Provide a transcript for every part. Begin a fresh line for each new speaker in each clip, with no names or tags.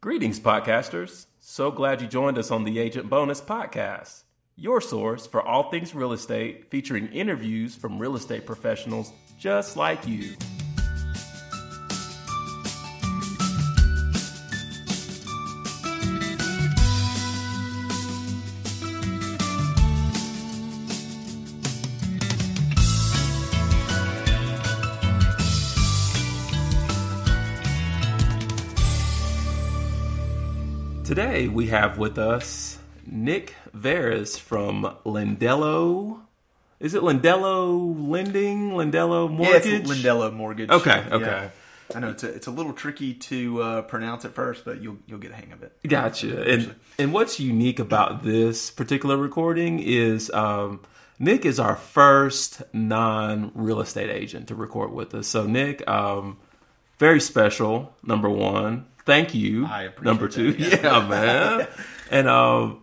Greetings, podcasters. So glad you joined us on the Agent Bonus podcast, your source for all things real estate, featuring interviews from real estate professionals just like you. Today we have with us Nick Veres from Lendello. Is it Lendello Lending? Lendello Mortgage?
Yeah, it's Lendello Mortgage.
Okay,
Yeah.
okay.
I know it's a, it's a little tricky to uh, pronounce at first, but you'll you'll get a hang of it.
Gotcha. And and what's unique about this particular recording is um, Nick is our first non real estate agent to record with us. So Nick, um, very special. Number one, thank you.
I appreciate
Number two,
that,
yeah, man. and um,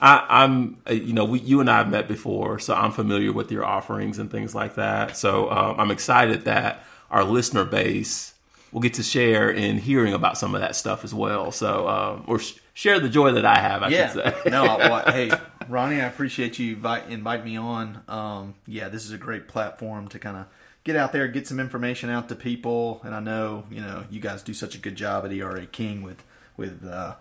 I, I'm, uh, you know, we, you and I have met before, so I'm familiar with your offerings and things like that. So um, I'm excited that our listener base will get to share in hearing about some of that stuff as well. So, um, or sh- share the joy that I have, I
Yeah.
should say.
no, well, hey, Ronnie, I appreciate you invite invite me on. Um, yeah, this is a great platform to kind of get out there, get some information out to people, and I know you know you guys do such a good job at ERA King with with uh,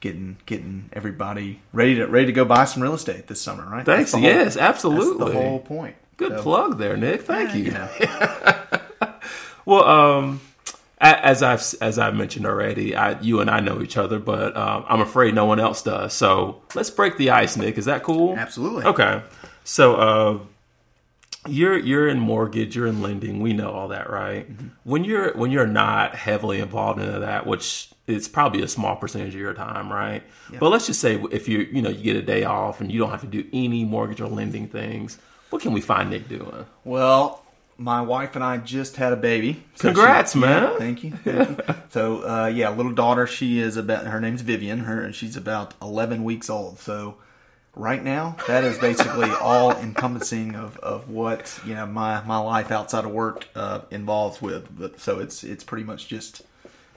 getting getting everybody ready to ready to go buy some real estate this summer, right?
Thanks.
Whole-
Yes, absolutely.
That's the whole point.
Good
So,
plug there, Nick. Thank you.
you know.
Well, um, as I've as I've mentioned already, I, you and I know each other, but um, I'm afraid no one else does. So let's break the ice, Nick. Is that cool?
Absolutely.
Okay. So uh, you're you're in mortgage, you're in lending. We know all that, right?
Mm-hmm.
When you're when you're not heavily involved into that, which it's probably a small percentage of your time, right? But let's just say if you you know you get a day off and you don't have to do any mortgage or lending things, what can we find Nick doing?
Well, my wife and I just had a baby. So
Congrats,
she-
man.
yeah, thank you. Thank you. So, uh, yeah, little daughter. She is about. Her name's Vivian. Her she's about eleven weeks old. So, right now, that is basically all encompassing of, of what you know my, my life outside of work uh, involves with. But so it's it's pretty much just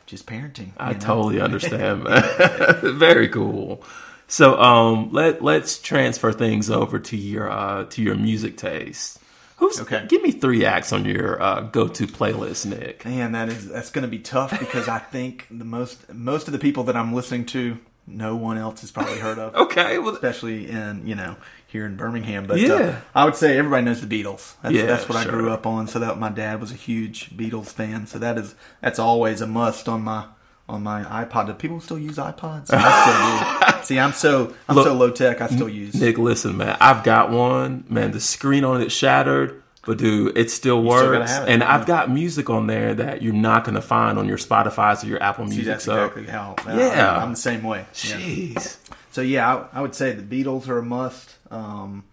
just parenting.
I
know?
totally understand, man. Very cool. So um let let's transfer things over to your uh to your music taste. Who's
Okay.
give me three acts on your uh go to playlist, Nick.
Man, that is that's going to be tough because I think the most most of the people that I'm listening to, no one else has probably heard of.
Okay, well
especially in you know here in Birmingham. But
Yeah.
uh, I would say everybody knows the Beatles. That's,
Yeah,
that's what I grew up on. So that my dad was a huge Beatles fan. So that is that's always a must on my on my iPod. Do people still use iPods? I still do. See, I'm so I'm
Look,
so low tech. I still use.
Nick, listen, man. I've got one. Man, the screen on it shattered, but dude, it still works.
gotta it,
and
yeah.
I've got music on there that you're not gonna find on your Spotify's or your Apple
See,
Music.
that's
so
exactly how. uh,
Yeah.
I'm the same way. Yeah.
jeez.
So yeah, I, I would say the Beatles are a must. Um,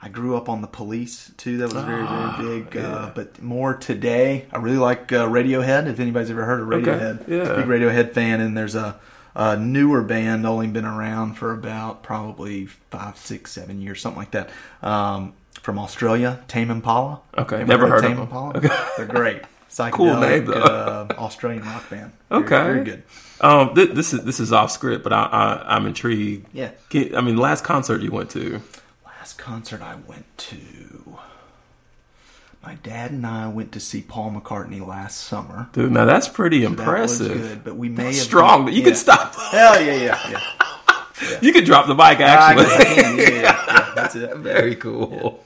I grew up on the Police too. That was very very big. Uh, but more today, I really like uh, Radiohead. If anybody's ever heard of
Okay,
Radiohead,
yeah.
big Radiohead fan. And there's a, a newer band only been around for about probably five, six, seven years, something like that. Um, from Australia, Tame Impala.
Okay,
Ever
never heard of
Tame
them.
Impala?
Okay.
They're great. Psychedelic,
Cool name, though.
uh, Australian rock band. Very,
Okay.
very good.
Um, th- this is this is off script, but I, I I'm intrigued.
Yeah.
Can, I mean, last concert you went to.
Last concert I went to. My dad and I went to see Paul McCartney last summer.
Dude, now that's pretty impressive.
That was good, but we may
That's
have
strong. But you
yeah.
can stop.
Hell yeah, yeah, yeah.
You can drop the mic. Actually,
guess I can, yeah, yeah, yeah. That's it.
very cool.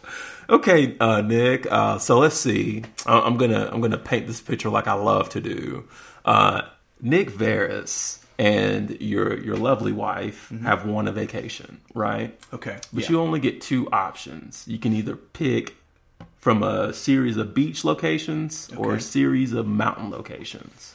Okay, uh, Nick. Uh, so let's see. I- I'm gonna I'm gonna paint this picture like I love to do. Uh, Nick Veres and your your lovely wife have won a vacation, right?
Okay.
But
yeah.
you only get two options. You can either pick from a series of beach locations or a series of mountain locations.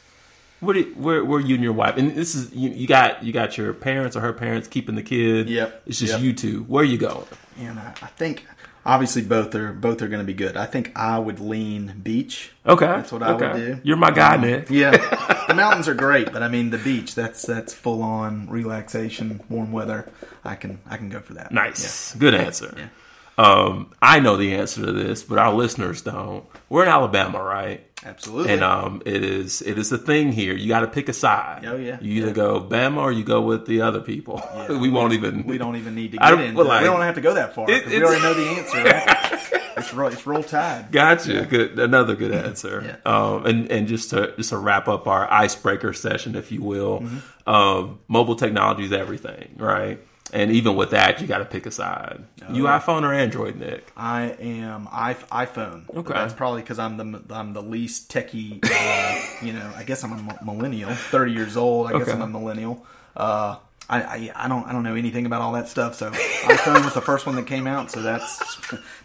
What do, where where you and your wife? And this is you, you got you got your parents or her parents keeping the kid.
Yep,
It's just
yep.
you two. Where are you going?
and I, I think obviously both are both are going to be good. I think I would lean beach.
Okay,
That's what I would do.
You're my guy, um, Nick.
Yeah, the mountains are great, but I mean the beach. That's that's full on relaxation, warm weather. I can I can go for that.
Nice, good answer.
Yeah.
Um, I know the answer to this, but our listeners don't. We're in Alabama, right?
Absolutely.
And um, it is it is a thing here. You got to pick a side.
Oh, yeah.
You either
Yeah.
go Bama or you go with the other people. we won't even.
we don't even need to get into
well, like-
We don't have to go that far.
It-
we already know the answer. Right? it's, roll, it's roll tide.
Gotcha. Good. Another good answer.
Yeah.
Um, and and just to just to wrap up our icebreaker session, if you will,
Mm-hmm.
um, mobile technology is everything, right? And even with that, you got to pick a side. you iPhone or Android, Nick?
I am I, iPhone.
Okay.
that's probably because I'm the I'm the least techie. Uh, you know, I guess I'm a millennial. Thirty years old. I guess I'm a millennial. Uh, I, I I don't I don't know anything about all that stuff. So iPhone was the first one that came out. So that's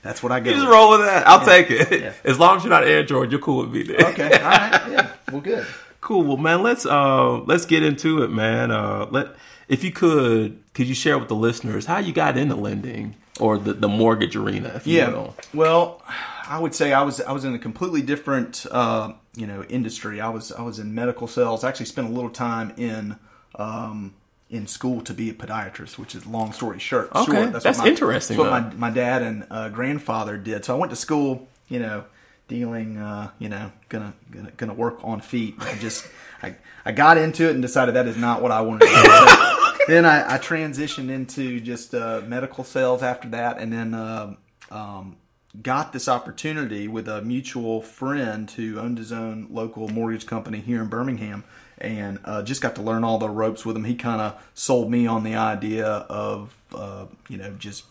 that's what I.
You just roll with that. I'll take it.
Yeah.
As long as you're not Android, you're cool with me. Nick.
Okay. All right. Yeah. Well, good.
Cool. Well, man, let's uh let's get into it, man. Uh, let if you could, could you share with the listeners how you got into lending or the, the mortgage arena, if you
Yeah.
will?
Well, I would say I was I was in a completely different uh, you know industry. I was I was in medical sales. I actually spent a little time in um, in school to be a podiatrist, which is long story short.
Okay,
what
that's interesting,
That's what my my dad and uh, grandfather did. So I went to school, you know, dealing, uh, you know, gonna gonna gonna work on feet. I just I I got into it and decided that is not what I wanted to do. So then I, I transitioned into just uh, medical sales after that, and then. Uh, um, got this opportunity with a mutual friend who owned his own local mortgage company here in Birmingham and uh, just got to learn all the ropes with him. He kind of sold me on the idea of, uh, you know, just,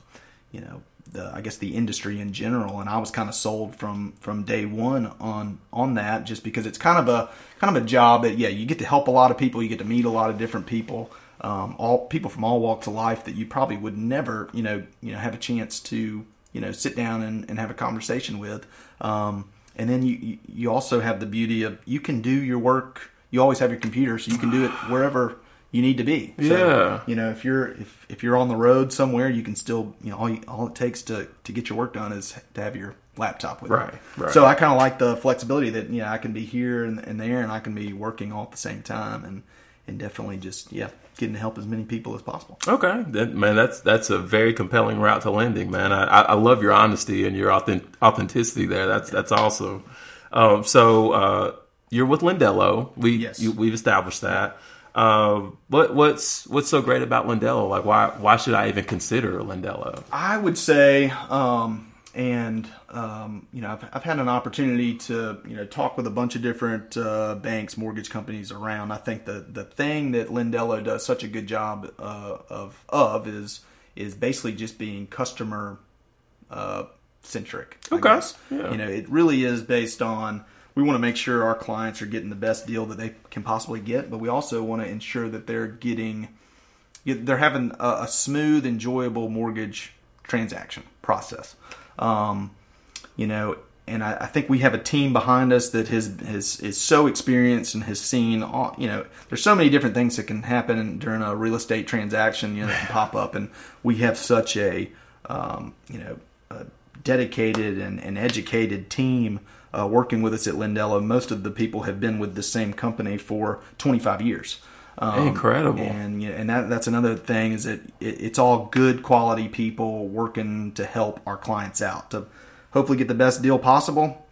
you know, the, I guess the industry in general, and I was kind of sold from from day one on on that, just because it's kind of a kind of a job that yeah, you get to help a lot of people, you get to meet a lot of different people, um, all people from all walks of life that you probably would never you know you know have a chance to you know sit down and, and have a conversation with. Um, and then you you- you also have the beauty of you can do your work you always have your computer so you can do it wherever you need to be So,
Yeah.
you know if you're if, if you're on the road somewhere you can still you know all, you, all it takes to to get your work done is to have your laptop with you.
Right, right.
so i kind of like the flexibility that yeah i can be here and, and there and i can be working all at the same time and and definitely just yeah getting to help as many people as possible
Okay, that, man, that's that's a very compelling route to landing, man. I, I I love your honesty and your authentic, authenticity there. That's that's awesome. Um, so uh, you're with Lendello. We
Yes.
you, we've established that. Um, what what's what's so great about Lendello? Like, why why should I even consider Lendello?
I would say, um, and um, you know, I've, I've had an opportunity to you know talk with a bunch of different uh, banks, mortgage companies around. I think the the thing that Lendello does such a good job uh, of of is is basically just being customer uh, centric.
Okay. Yeah.
You know, it really is based on we want to make sure our clients are getting the best deal that they can possibly get, but we also want to ensure that they're getting they're having a, a smooth, enjoyable mortgage transaction process. Um, you know, and I, I think we have a team behind us that has, has is so experienced and has seen all. You know, there's so many different things that can happen during a real estate transaction. You know, that can pop up, and we have such a um, you know a dedicated and, and educated team. Uh, working with us at Lendello, most of the people have been with the same company for 25 years. Um,
Incredible.
and you know, and that that's another thing is that it, it's all good quality people working to help our clients out to hopefully get the best deal possible,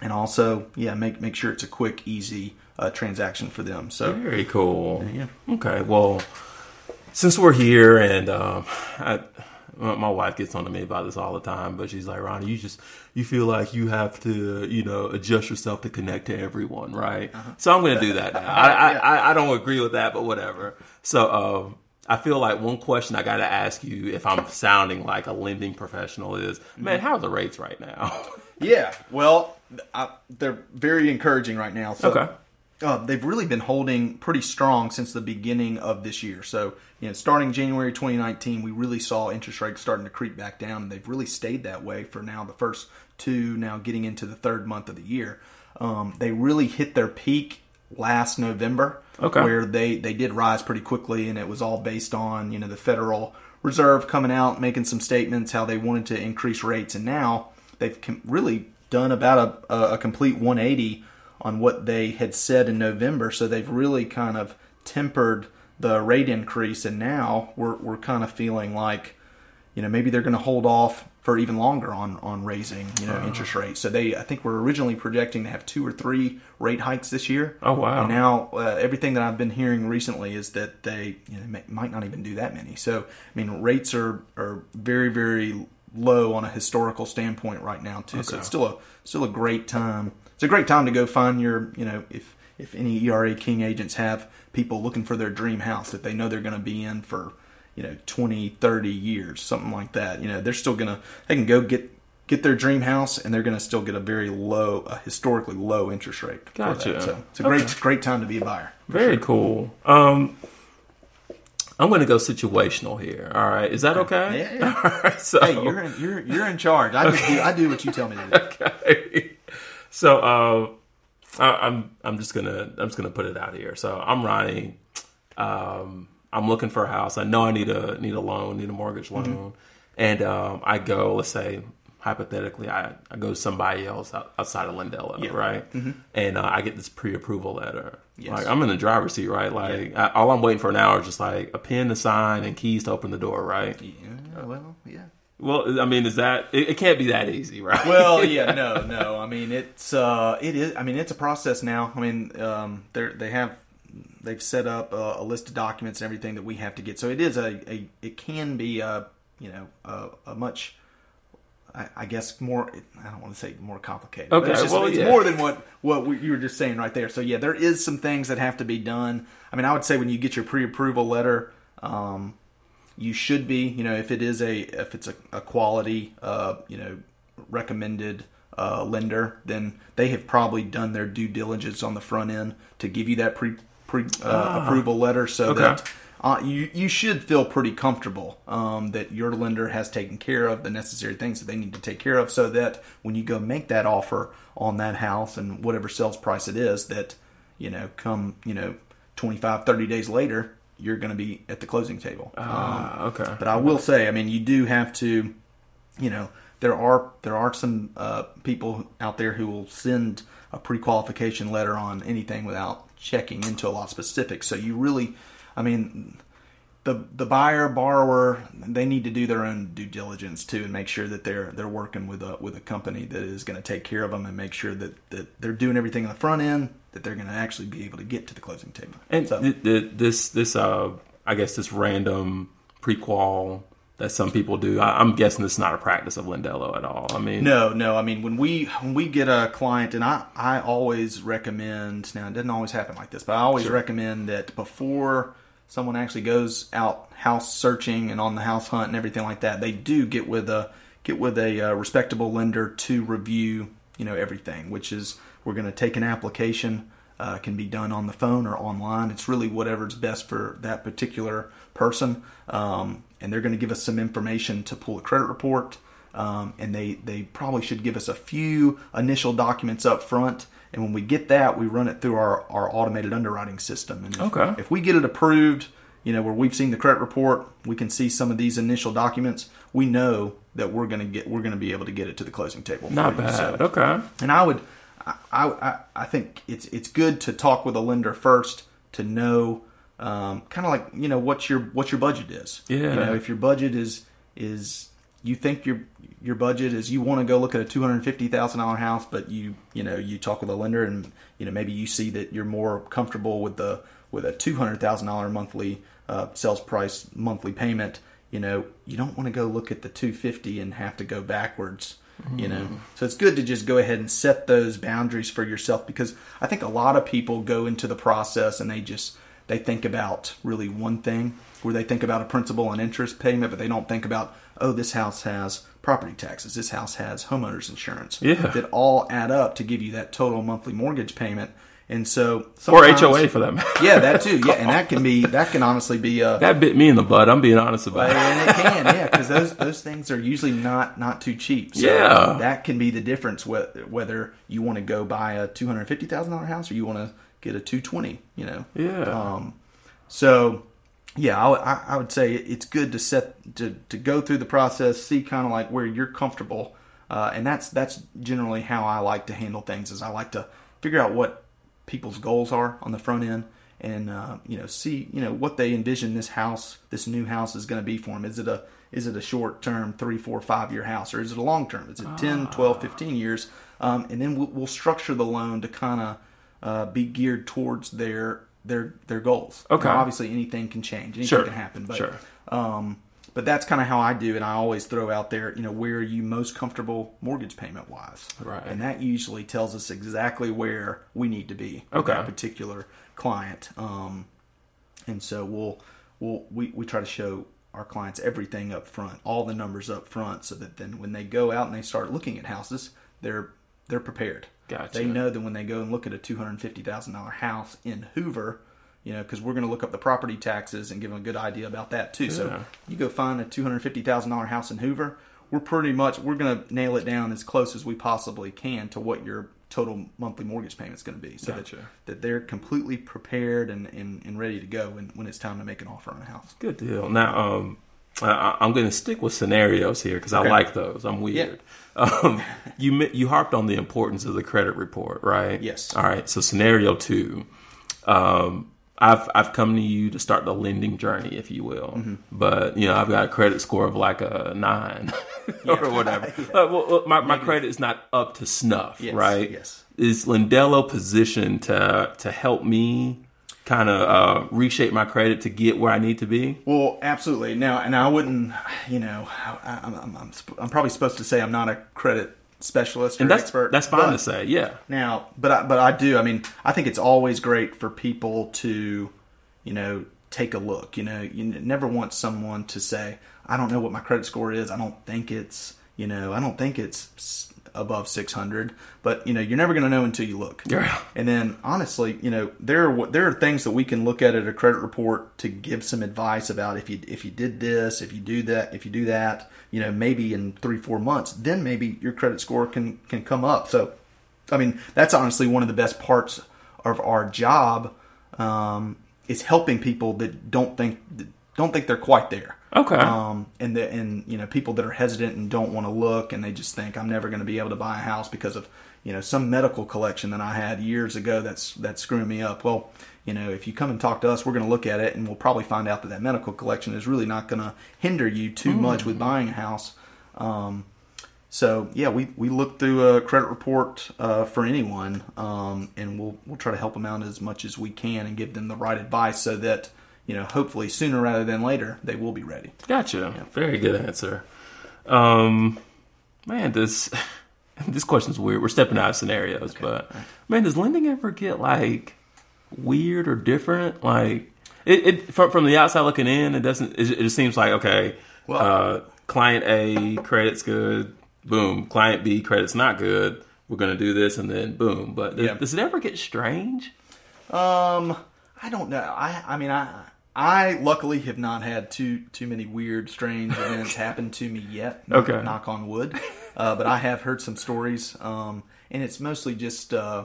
and also yeah make make sure it's a quick easy uh, transaction for them. So
Very cool.
yeah.
Okay, well, since we're here, and um, I, my wife gets on to me about this all the time, but she's like, Ronnie, you just you feel like you have to, you know, adjust yourself to connect to everyone, right? So I'm going to do that. Now. I, I,
Yeah.
I I don't agree with that, but whatever. So um, I feel like one question I got to ask you if I'm sounding like a lending professional is, man, how are the rates right now?
Yeah, well, I, they're very encouraging right now. So,
Okay.
Uh, they've really been holding pretty strong since the beginning of this year. So, you know, starting January 2019, we really saw interest rates starting to creep back down, and they've really stayed that way for now the first two, now getting into the third month of the year. Um, they really hit their peak last November,
Okay.
where they they did rise pretty quickly, and it was all based on you know the Federal Reserve coming out making some statements how they wanted to increase rates, and now they've com- really done about a, a, a complete 180 on what they had said in November. So they've really kind of tempered the rate increase, and now we're we're kind of feeling like you know maybe they're going to hold off for even longer on on raising you know interest rates. So they I think we were originally projecting to have two or three rate hikes this year.
Oh, wow.
And now uh, everything that I've been hearing recently is that they you know, may, might not even do that many. So I mean rates are are very very low on a historical standpoint right now too. So it's still a still a great time. It's a great time to go find your you know if if any ERA King agents have people looking for their dream house that they know they're going to be in for you know 20 30 years something like that you know they're still going to they can go get get their dream house and they're going to still get a very low a historically low interest rate
Gotcha.
so it's a great
Okay.
great time to be a buyer
Very cool. Um, I'm going to go situational here. All right, is that okay?
yeah, yeah.
All right. So,
hey you're in you're you're in charge i just do i do what you tell me to do
okay. So, uh, I, I'm I'm just gonna I'm just gonna put it out here. So I'm Ronnie. Um, I'm looking for a house. I know I need a need a loan, need a mortgage loan, and um, I go. Let's say hypothetically, I, I go to somebody else out, outside of Lendello,
Yeah.
right? And uh, I get this pre-approval letter.
Yes.
Like I'm in the driver's seat, right? Like I, all I'm waiting for now is just like a pen to sign and keys to open the door, right?
yeah well yeah
Well, I mean, is that it, it can't be that easy, right?
well, yeah, no, no. I mean, it's uh, it is. I mean, it's a process now. I mean, um, they they have they've set up a, a list of documents and everything that we have to get. So it is a, a it can be a you know a, a much. I, I guess more. I don't want to say more complicated.
Okay,
it's, just,
well,
it's
yeah.
more than what what we, you were just saying right there. So yeah, there is some things that have to be done. I mean, I would say when you get your pre-approval letter, um, you should be you know if it is a if it's a, a quality uh, you know recommended uh, lender then they have probably done their due diligence on the front end to give you that pre, pre uh, approval letter so
Okay.
that uh, you you should feel pretty comfortable um, that your lender has taken care of the necessary things that they need to take care of so that when you go make that offer on that house and whatever sales price it is that you know come you know 25 30 days later you're going to be at the closing table
Ah, okay.
but I will say, I mean, you do have to, you know, there are there are some uh, people out there who will send a pre-qualification letter on anything without checking into a lot of specifics. So you really, I mean, the the buyer borrower they need to do their own due diligence too and make sure that they're they're working with a with a company that is going to take care of them and make sure that that they're doing everything on the front end that they're going to actually be able to get to the closing table.
And
so,
th- th- this this uh I guess this random prequel that some people do. I, I'm guessing this is not a practice of Lendello at all. I mean,
No, no. I mean, when we when we get a client, and I I always recommend. Now, it doesn't always happen like this, but I always recommend that before someone actually goes out house searching and on the house hunt and everything like that, they do get with a get with a uh, respectable lender to review you know everything. Which is we're going to take an application. Uh, can be done on the phone or online. It's really whatever's best for that particular person. Um, and they're going to give us some information to pull a credit report um, and they they probably should give us a few initial documents up front. And when we get that, we run it through our, our automated underwriting system. And if,
Okay.
if we get it approved, you know, where we've seen the credit report, we can see some of these initial documents. We know that we're gonna get we're gonna be able to get it to the closing table.
not bad.
So-
okay.
and I would, I, I, I think it's it's good to talk with a lender first to know, um, kind of like you know what your what your budget is.
Yeah.
You know, if your budget is is you think your your budget is you want to go look at a two hundred fifty thousand dollar house, but you you know you talk with a lender and you know maybe you see that you're more comfortable with the with a two hundred thousand dollar monthly uh, sales price monthly payment. You know, you don't want to go look at the two fifty and have to go backwards you know? Mm-hmm. So it's good to just go ahead and set those boundaries for yourself because i think a lot of people go into the process and they just they think about really one thing where they think about a principal and interest payment but they don't think about oh this house has property taxes this house has homeowners insurance.
Yeah.
that all add up to give you that total monthly mortgage payment and so
Or HOA for them.
yeah that too yeah and that can be that can honestly be a
that bit me in the butt. I'm being honest about it.
and it can, yeah, because those those things are usually not not too cheap. So
Yeah.
that can be the difference whether whether you want to go buy a two hundred fifty thousand dollar house or you want to get a two twenty. You know.
Yeah.
Um, so yeah, I, would- I, I would say it's good to set to to go through the process, see kind of like where you're comfortable, uh, and that's that's generally how I like to handle things. Is I like to figure out what people's goals are on the front end and uh, you know see you know what they envision this house, this new house is going to be for them. Is it a is it a short term three, four, five year house, or is it a long term? Is it 10, 12, 15 years? Um, and then we'll, we'll structure the loan to kind of uh, be geared towards their their their goals.
Okay.
Now, obviously, anything can change, anything
Sure.
can happen, but
Sure.
um, but that's kind of how I do and I always throw out there, you know, where are you most comfortable mortgage payment wise?
Right.
And that usually tells us exactly where we need to be
okay.
with that particular client. Um, and so we'll we'll we, we try to show our clients everything up front, all the numbers up front, so that then when they go out and they start looking at houses, they're they're prepared.
Gotcha.
They know that when they go and look at a two hundred fifty thousand dollar house in Hoover, you know, because we're going to look up the property taxes and give them a good idea about that too.
Yeah.
So you go find a two hundred fifty thousand dollar house in Hoover, we're pretty much we're going to nail it down as close as we possibly can to what your total monthly mortgage payment is going to be, so
Gotcha.
that, that they're completely prepared and, and, and ready to go when, when it's time to make an offer on a house.
Good deal. Now, um, I, I'm going to stick with scenarios here because
Okay.
I like those. I'm weird. Yeah. Um, you you harped on the importance of the credit report, right?
Yes.
All right. So scenario two, um, I've I've come to you to start the lending journey, if you will,
Mm-hmm.
but you know I've got a credit score of like a nine or whatever. Uh, well, my my credit is not up to snuff,
Yes,
right?
yes.
Is Lendello positioned to to help me? Kind of uh, reshape my credit to get where I need to be.
Well, absolutely. Now, and I wouldn't, you know, I, I'm, I'm, I'm, I'm probably supposed to say I'm not a credit specialist or
and that's
expert.
that's fine
but-
to say, yeah.
Now, but I, but I do. I mean, I think it's always great for people to, you know, take a look. You know, you never want someone to say, "I don't know what my credit score is. I don't think it's, you know, I don't think it's above 600." But you know, you're never going to know until you look.
Yeah.
And then, honestly, you know, there are there are things that we can look at at a credit report to give some advice about if you if you did this, if you do that, if you do that, you know, maybe in three four months, then maybe your credit score can can come up. So, I mean, that's honestly one of the best parts of our job um, is helping people that don't think that don't think they're quite there.
Okay.
Um, and the, and you know people that are hesitant and don't want to look and they just think I'm never going to be able to buy a house because of you know some medical collection that I had years ago that's that's screwing me up. Well, you know if you come and talk to us, we're going to look at it and we'll probably find out that that medical collection is really not going to hinder you too much with buying a house. Um, so yeah, we, we look through a credit report uh, for anyone, um, and we'll we'll try to help them out as much as we can and give them the right advice so that you know hopefully sooner rather than later they will be ready.
Gotcha. Very good answer. Um, man, this this question's weird. We're stepping out of scenarios, but man, does lending ever get like weird or different? Like it, it from from the outside looking in, it doesn't. It, it just seems like okay.
Well-
uh, client A credit's good. Boom. Client B credit's not good. We're gonna do this, and then boom. But does,
Yeah.
does it ever get strange?
Um, I don't know. I I mean I I luckily have not had too too many weird, strange events happen to me yet. Knock-
Okay.
knock on wood. Uh, but I have heard some stories, um, and it's mostly just uh,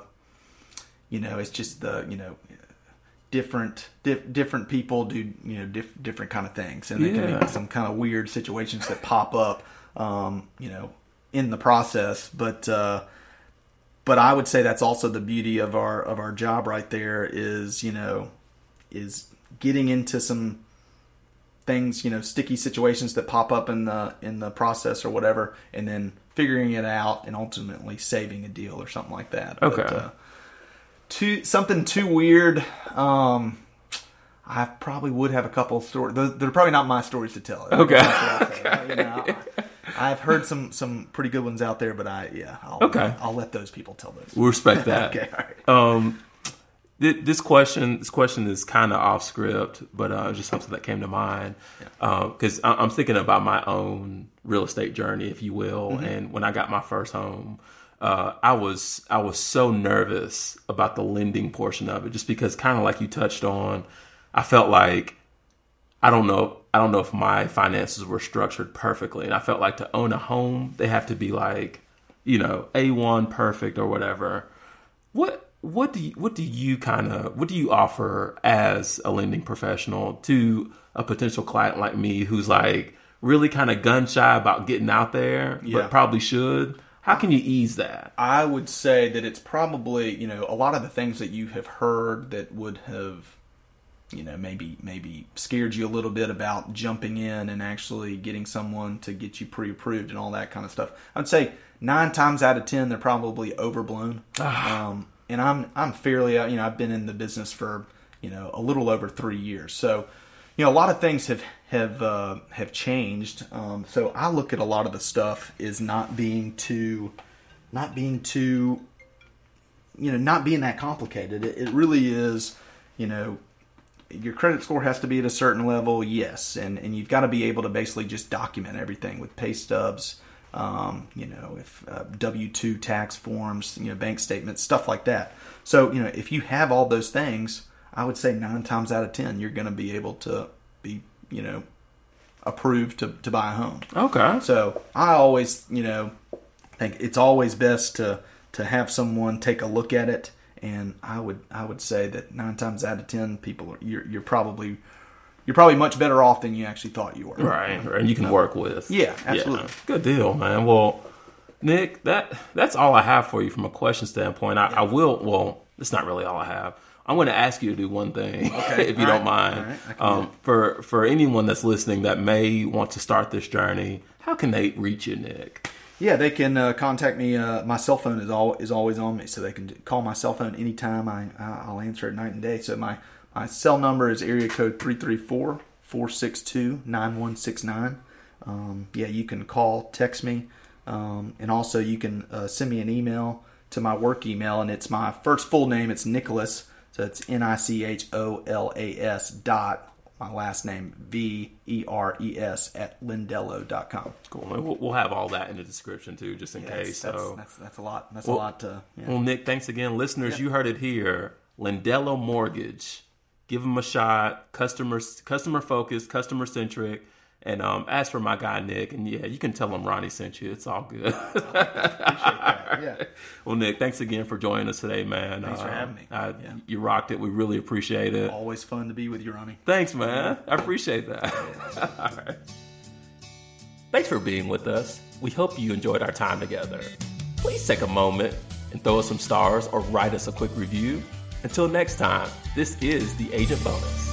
you know, it's just the you know different dif- different people do you know diff- different kind of things, and there can be some kind of weird situations that pop up, um, you know, in the process. But uh, but I would say that's also the beauty of our of our job right there is you know is getting into some things you know sticky situations that pop up in the in the process or whatever and then figuring it out and ultimately saving a deal or something like that
Okay.
uh, too something too weird um I probably would have a couple stories. They're, they're probably not my stories to tell.
Okay.
That's what I'll say. You know, I- I've heard some some pretty good ones out there, but I yeah, I'll,
Okay.
I'll let those people tell those.
We respect that.
Okay, all right.
Um, this question, this question is kind of off script, but uh, just something that came to mind because I I'm thinking about my own real estate journey, if you will. And when I got my first home, uh, I was I was so nervous about the lending portion of it, just because kind of like you touched on, I felt like I don't know. I don't know if my finances were structured perfectly, and I felt like to own a home, they have to be like, you know, a one perfect or whatever. What what do you what do you kind of what do you offer as a lending professional to a potential client like me who's like really kind of gun shy about getting out there,
Yeah.
but probably should? How can you ease that?
I would say that it's probably you know a lot of the things that you have heard that would have you know maybe maybe scared you a little bit about jumping in and actually getting someone to get you pre-approved and all that kind of stuff. I'd say nine times out of ten they're probably overblown. um, and I'm I'm fairly uh, you know I've been in the business for you know a little over three years, so you know a lot of things have have uh, have changed. Um, so I look at a lot of the stuff is not being too not being too you know not being that complicated. It, it really is you know your credit score has to be at a certain level, yes, and and you've got to be able to basically just document everything with pay stubs, um, you know, if uh, W two tax forms, you know, bank statements, stuff like that. So you know, if you have all those things, I would say nine times out of ten, you're going to be able to be, you know, approved to to buy a home.
Okay.
So I always, you know, think it's always best to to have someone take a look at it and I would I would say that nine times out of ten, people you're you're probably you're probably much better off than you actually thought you were.
Right, right. And you can work with.
Yeah, absolutely. Yeah.
Good deal, man. Well, Nick, that that's all I have for you from a question standpoint. I, yeah. I will. Well, it's not really all I have. I'm going to ask you to do one thing, okay. if you all don't right. mind. Right. Um, for for anyone that's listening that may want to start this journey, how can they reach you, Nick?
Yeah, they can uh, contact me. Uh, my cell phone is all is always on me, so they can call my cell phone anytime. I I'll answer it night and day. So my my cell number is area code 334-462-9169. Um, yeah, you can call, text me, um, and also you can uh, send me an email to my work email, and it's my first full name. It's Nicholas, so it's N I C H O L A S dot my last name, V E R E S, at lendello.com.
Cool. We'll, we'll have all that in the description too, just in yeah, case.
That's,
so
that's, that's, a lot. That's well, a lot to.
Yeah. Well, Nick, thanks again. Listeners, yeah. you heard it here. Lendello Mortgage. Give them a shot. Customer, customer focused, customer centric. And um, as for my guy Nick, and yeah, you can tell him Ronnie sent you. It's all good. yeah. Well, Nick, thanks again for joining us today, man.
Thanks uh, for having me.
I, yeah. You rocked it. We really appreciate it.
Always fun to be with you, Ronnie.
Thanks, man. I appreciate that. all right. Thanks for being with us. We hope you enjoyed our time together. Please take a moment and throw us some stars or write us a quick review. Until next time, this is the Agent Bonus.